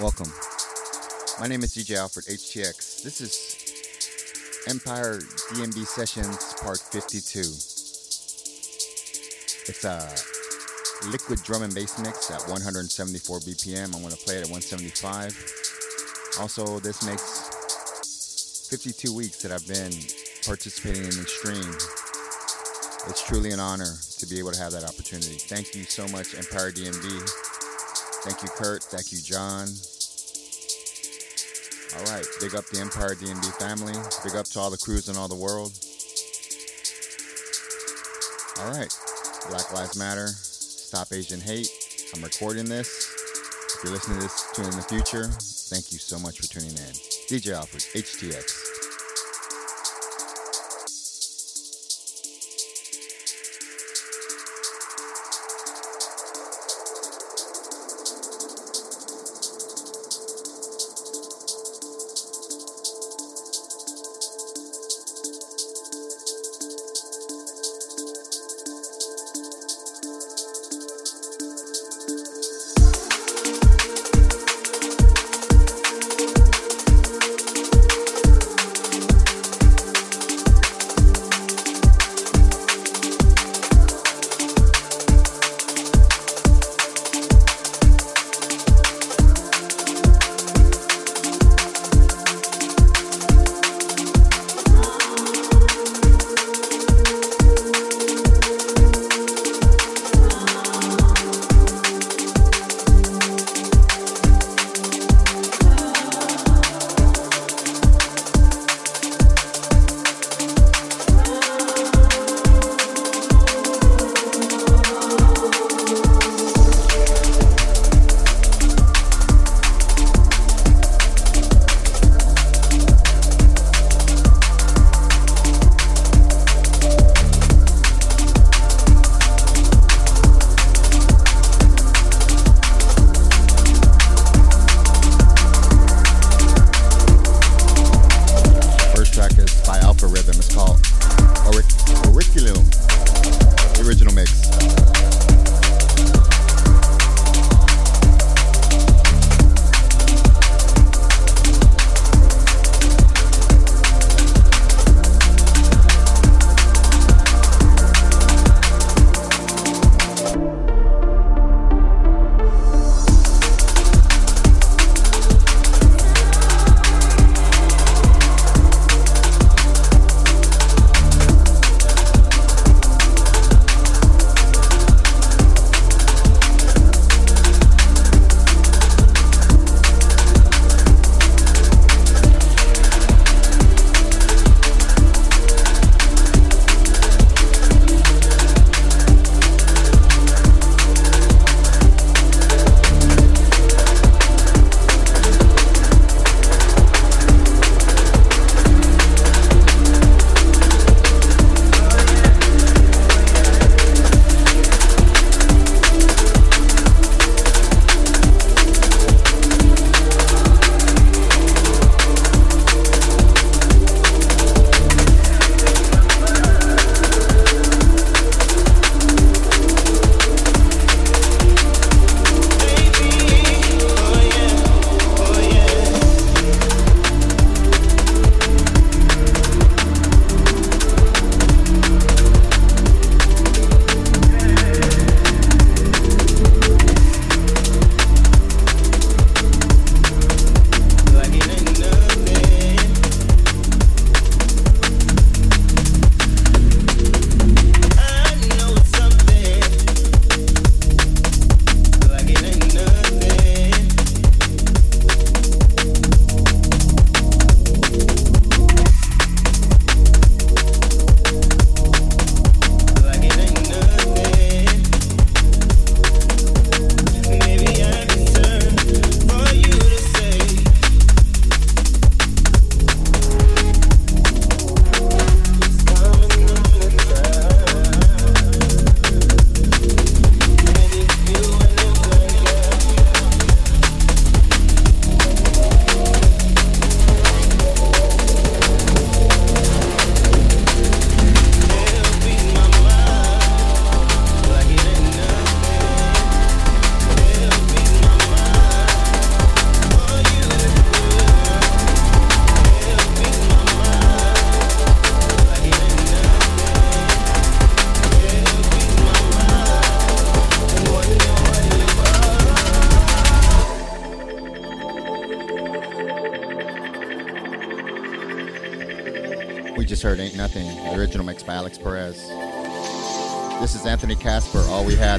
Welcome. My name is DJ Alfred HTX. This is Empire DnB Sessions Part 52. It's a liquid drum and bass mix at 174 BPM. I'm going to play it at 175. Also, this makes 52 weeks that I've been participating in the stream. It's truly an honor to be able to have that opportunity. Thank you so much, Empire DnB. Thank you, Kurt. Thank you, John. All right, big up the Empire DnB family. Big up to all the crews in all the world. All right, Black Lives Matter. Stop Asian hate. I'm recording this. If you're listening to this tune in the future, thank you so much for tuning in. DJ Alfred, HTX.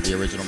The original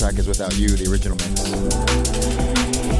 track is Without You, the original mix.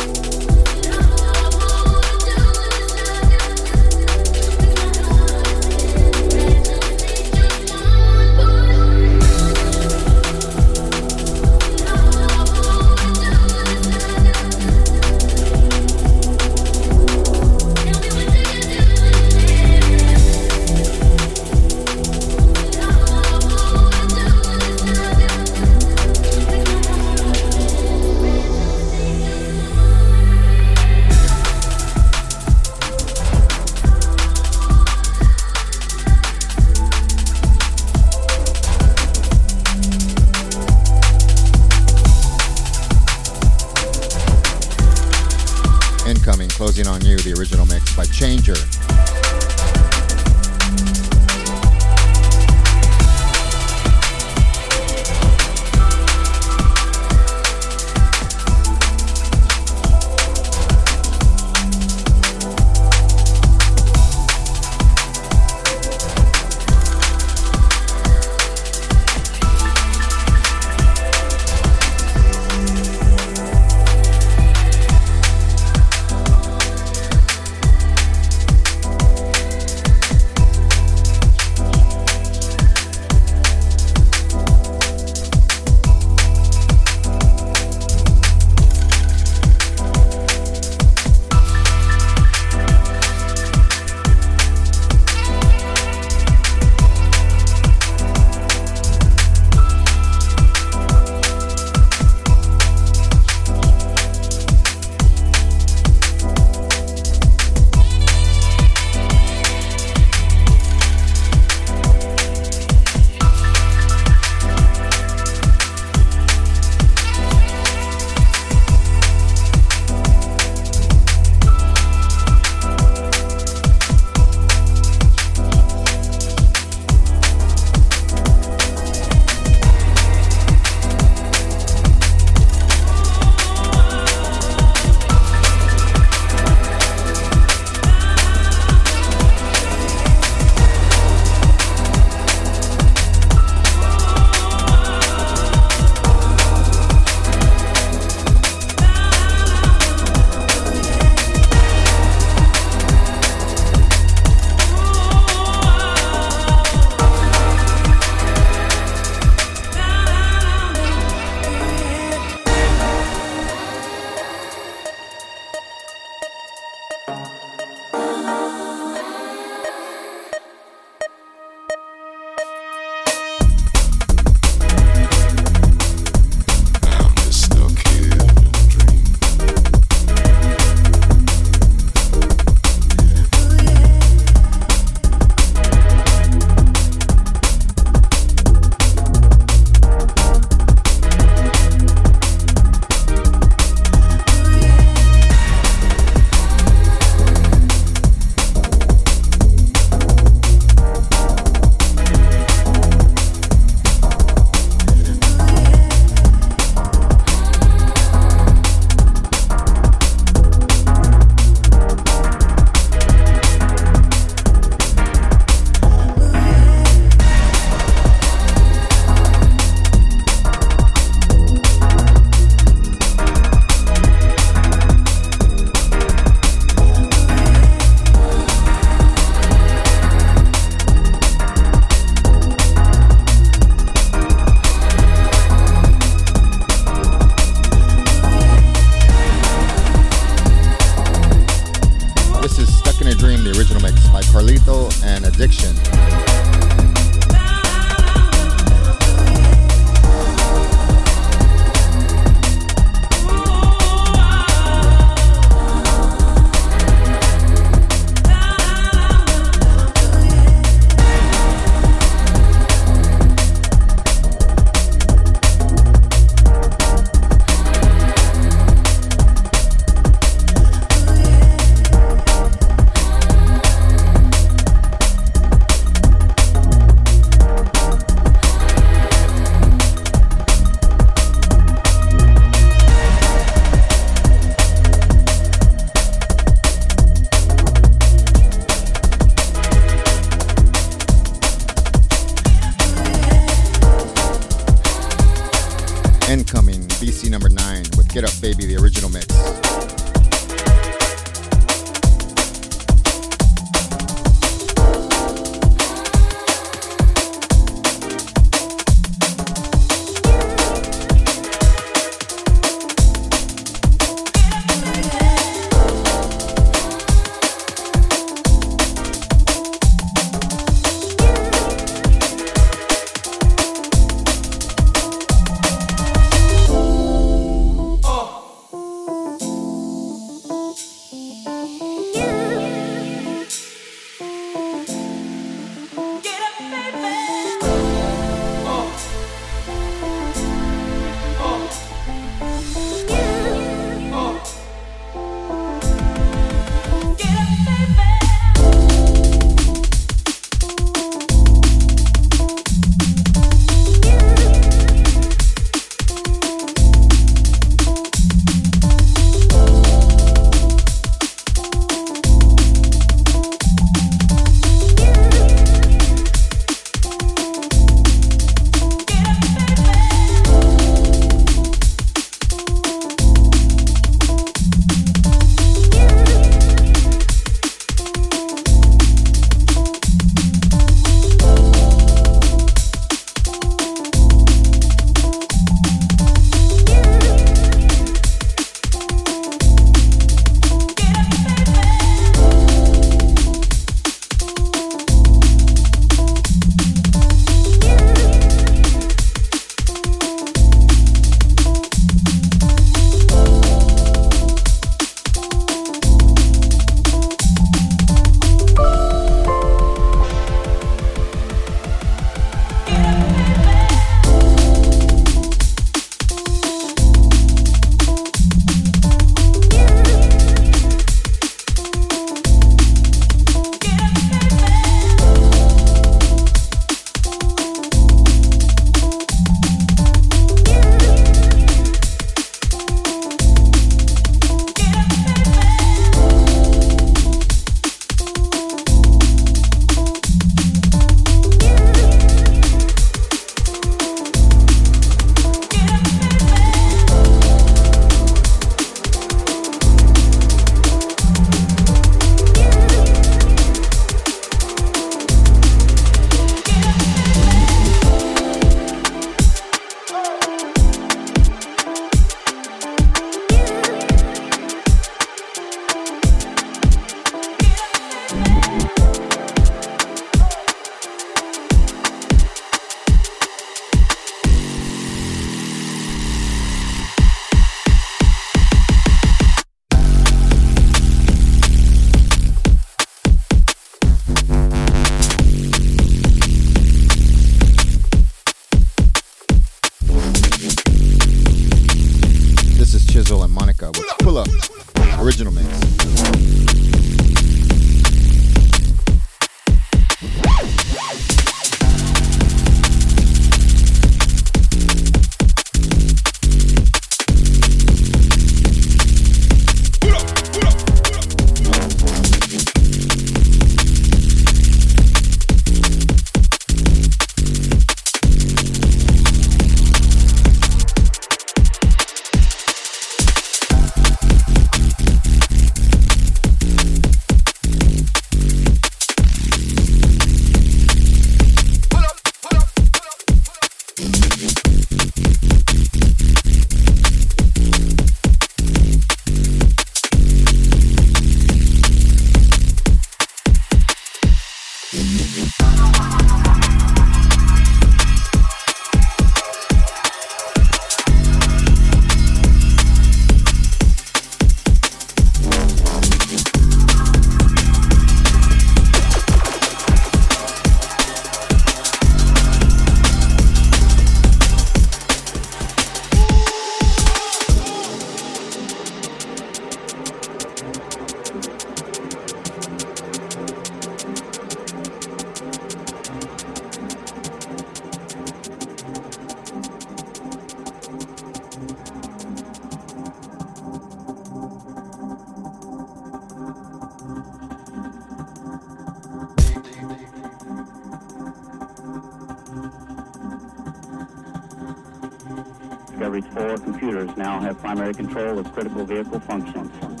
average four computers now have primary control of critical vehicle functions.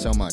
So much,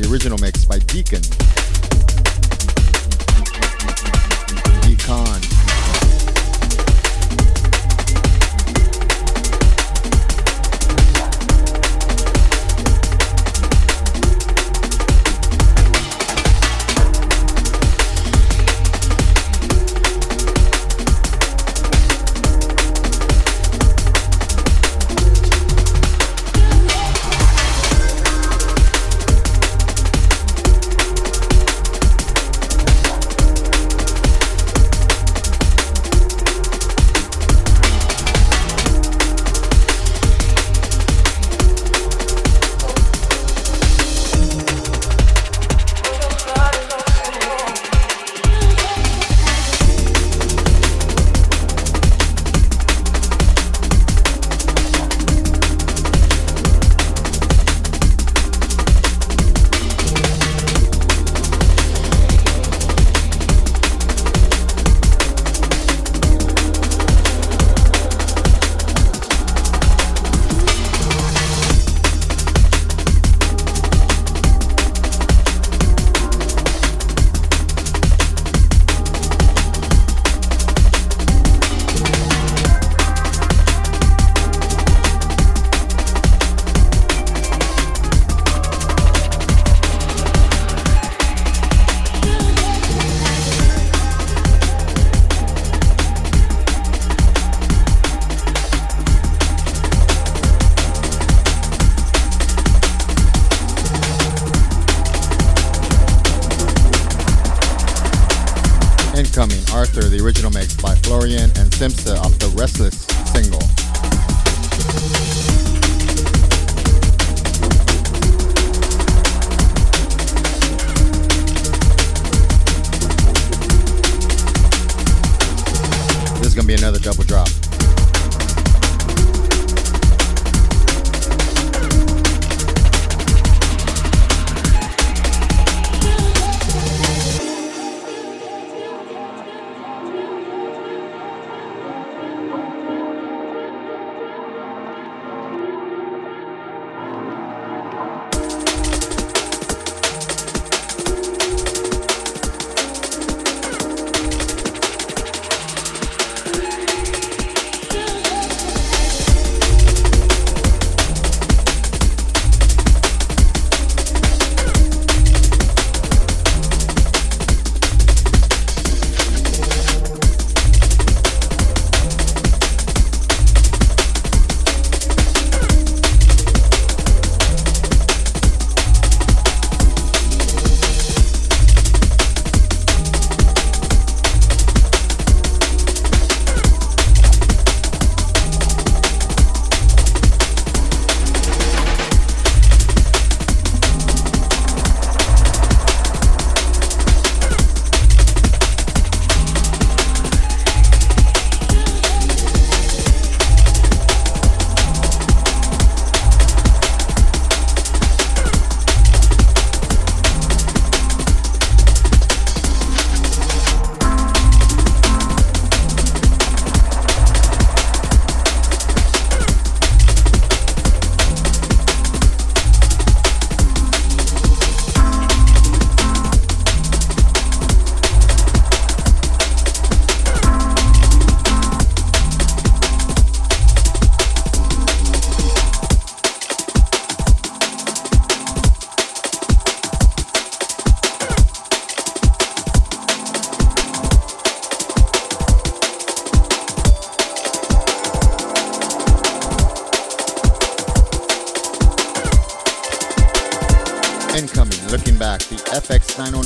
the original mix by Deacon. mega by Florian and Simpson of the Restless single. This is gonna be another double drop.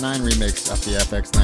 9 remix of the FX9.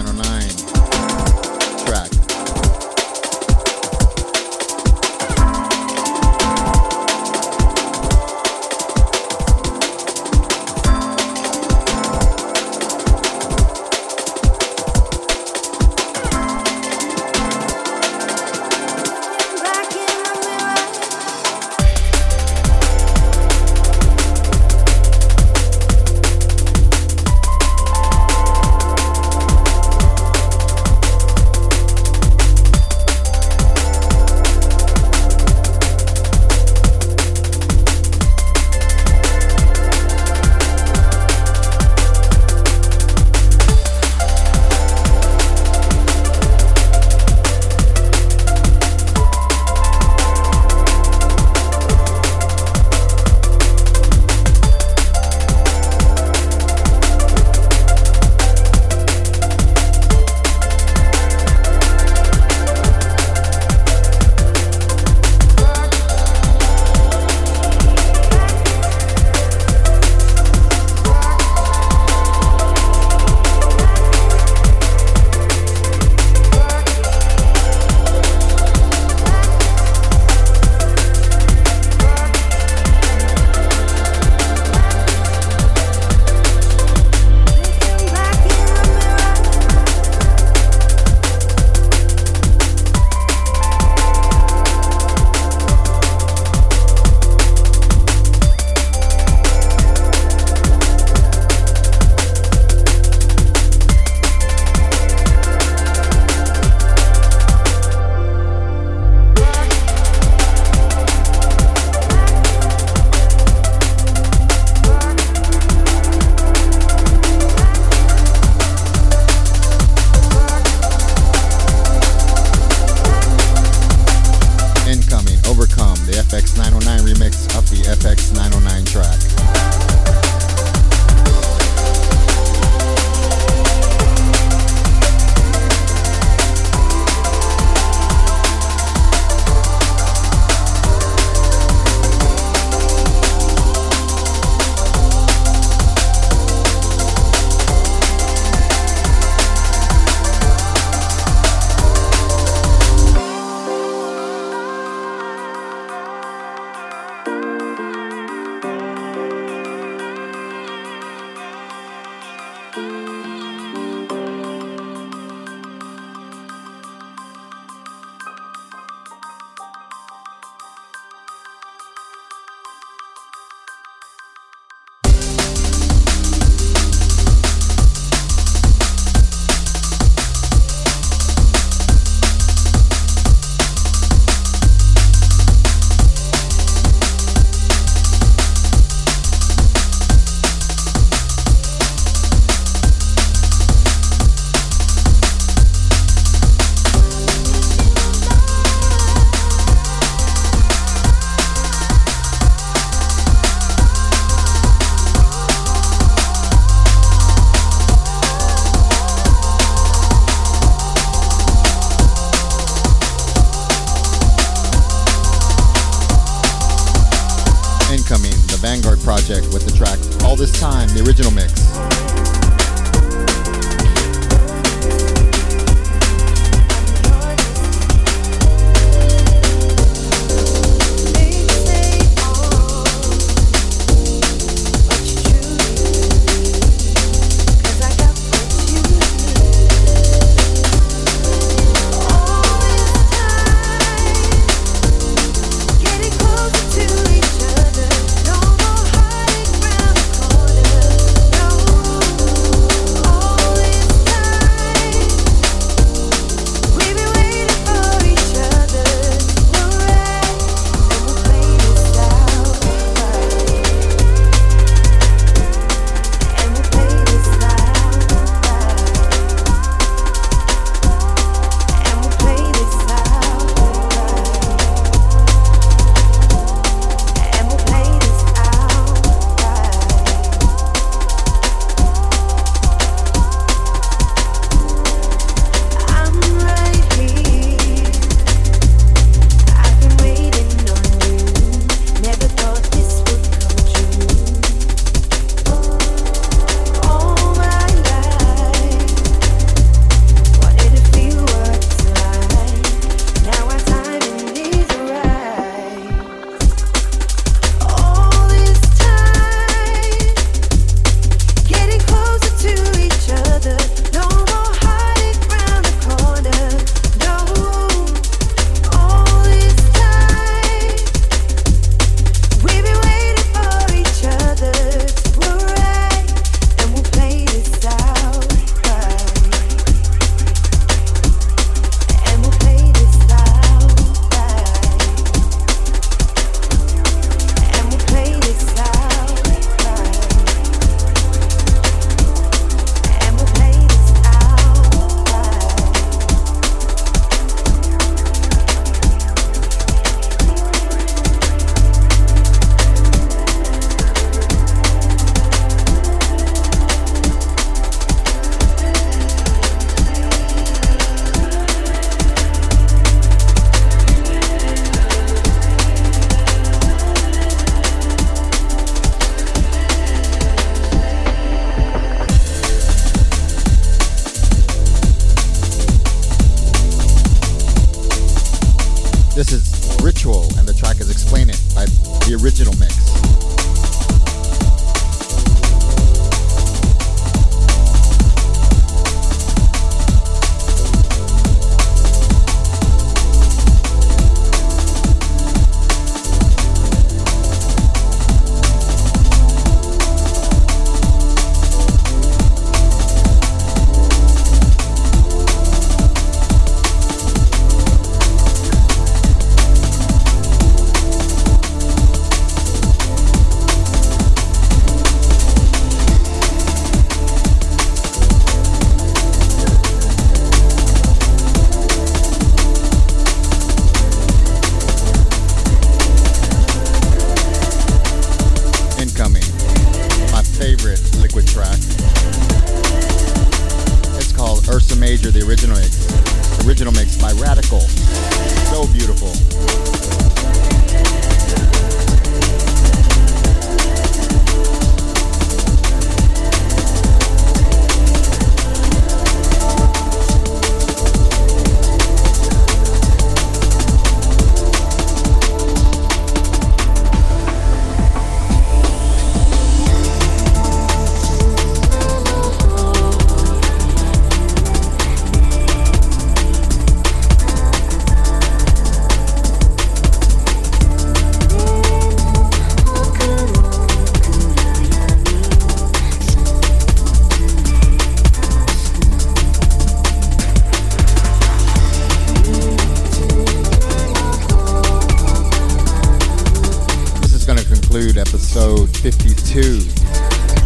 52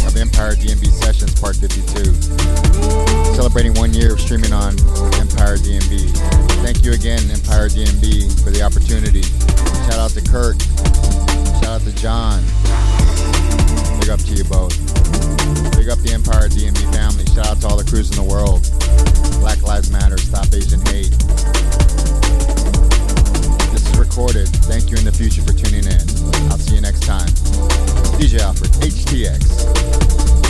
of Empire DnB Sessions, Part 52. Celebrating one year of streaming on Empire DnB. Thank you again, Empire DnB, for the opportunity. Shout out to Kirk. Shout out to John. Big up to you both. Big up the Empire DnB family. Shout out to all the crews in the world. Black Lives Matter. Stop Asian hate. This is recorded. Thank you in the future for tuning in. I'll see you next time. DJ Alfred, HTX.